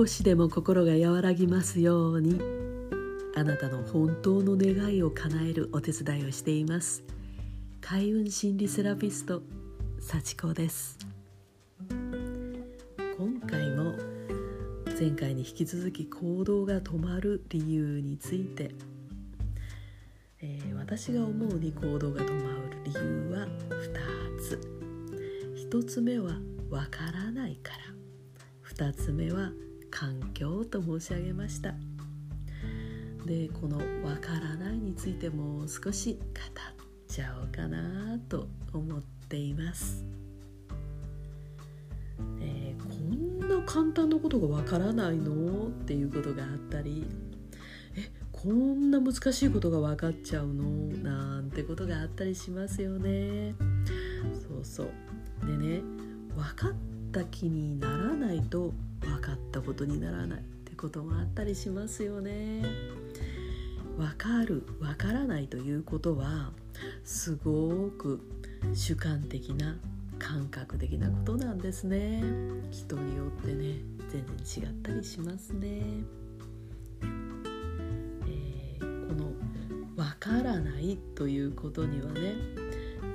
少しでも心が和らぎますように。あなたの本当の願いを叶えるお手伝いをしています。開運心理セラピスト幸子です。今回も前回に引き続き行動が止まる理由について、えー、私が思うに行動が止まる理由は2つ。1つ目はわからないから。2つ目は環境と申し上げました。でこの「わからない」についても少し語っちゃおうかなと思っています、えー、こんな簡単なことがわからないの？っていうことがあったりえこんな難しいことが分かっちゃうの？なんてことがあったりしますよね。そうそう。でね分かった気にならないと分かったことにならないってこともあったりしますよね。分かる分からないということはすごく主観的な感覚的なことなんですね。人によってね全然違ったりしますね、えー、この「わからない」ということにはね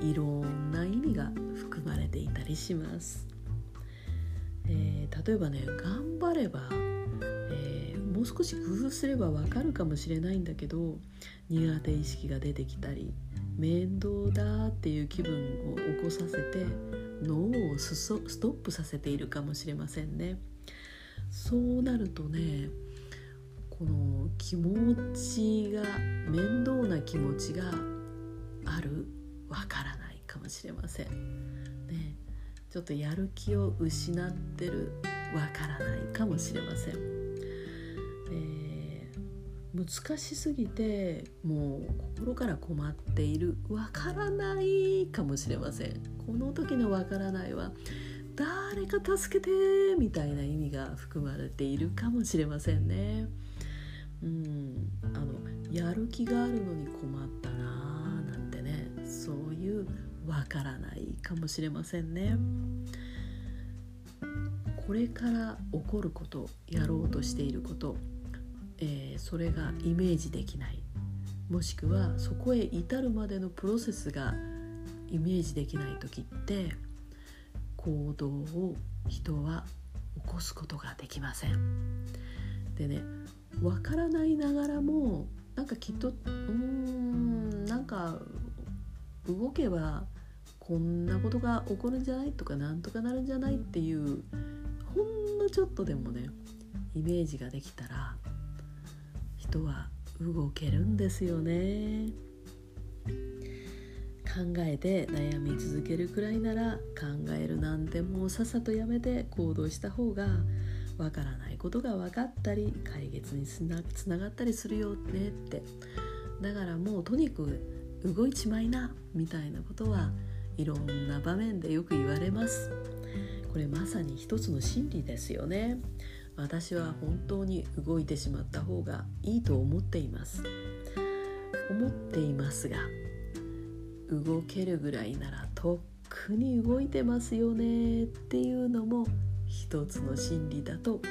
いろんな意味が含まれていたりします、例えばね頑張れば、えー、もう少し工夫すればわかるかもしれないんだけど苦手意識が出てきたり面倒だっていう気分を起こさせて脳をストップさせているかもしれませんね。そうなるとねこの気持ちが面倒な気持ちがある？わからないかもしれません。ね、ちょっとやる気を失ってるわからないかもしれません。えー難しすぎてもう心から困っているわからないかもしれませんこの時のわからないは誰か助けてみたいな意味が含まれているかもしれませんねうんあのやる気があるのに困ったなーなんてねそういうわからないかもしれませんねこれから起こることやろうとしていることえー、それがイメージできないもしくはそこへ至るまでのプロセスがイメージできない時って行動を人は起こすことができません。でねわからないながらもなんかきっとうーんなんか動けばこんなことが起こるんじゃないとかなんとかなるんじゃないっていうほんのちょっとでもねイメージができたら人は動けるんですよね。考えて悩み続けるくらいなら考えるなんてもうさっさとやめて行動した方がわからないことが分かったり解決につなつながったりするよねって。だからもうとにかく動いちまいなみたいなことはいろんな場面でよく言われます。これまさに一つの心理ですよね。私は本当に動いてしまった方がいいと思っています。思っていますが動けるぐらいならとっくに動いてますよね。っていうのも一つの真理だと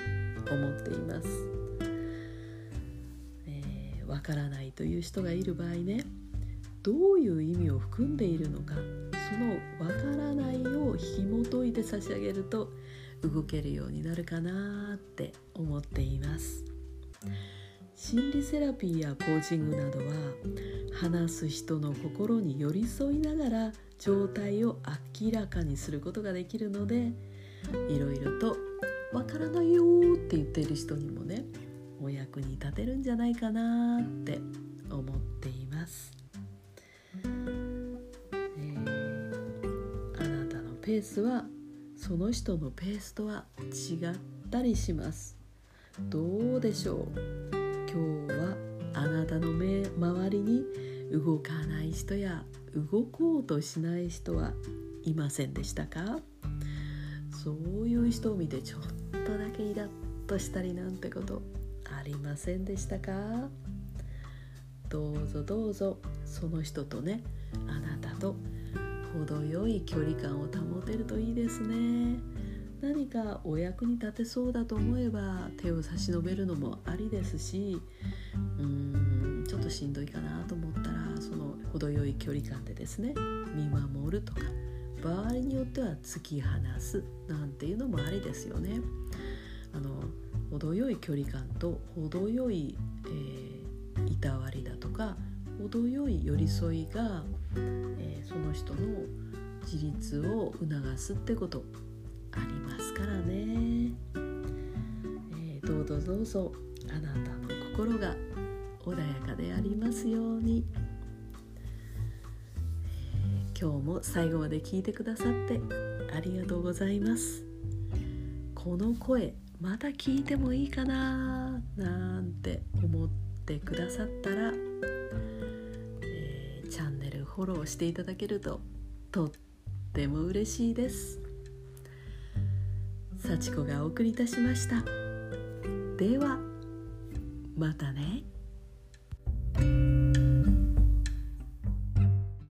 思っています、えー、わからないという人がいる場合ねどういう意味を含んでいるのかそのわからないを紐解いて差し上げると動けるようになるかなって思っています。心理セラピーやコーチングなどは話す人の心に寄り添いながら状態を明らかにすることができるのでいろいろと「わからないよ」って言っている人にもねお役に立てるんじゃないかなって思っています、ペースはその人のペースとは違ったりします。どうでしょう？今日はあなたの目周りに動かない人や動こうとしない人はいませんでしたか？そういう人を見てちょっとだけイラッとしたりなんてことありませんでしたか？どうぞどうぞその人とねあなたと程よい距離感を保てるといいですね何かお役に立てそうだと思えば手を差し伸べるのもありですしうーんちょっとしんどいかなと思ったらその程よい距離感でですね見守るとか場合によっては突き放すなんていうのもありですよね。あの程よい距離感と程よい、えー、いたわりだとか程よい寄り添いが、えー、その人の自立を促すってことありますからね、えー、どうぞどうぞあなたの心が穏やかでありますように、えー、今日も最後まで聞いてくださってありがとうございます。この声また聞いてもいいかななんて思ってくださったら、チャンネルフォローしていただけるととっても嬉しいです。幸子がお送りいたしました。ではまたね。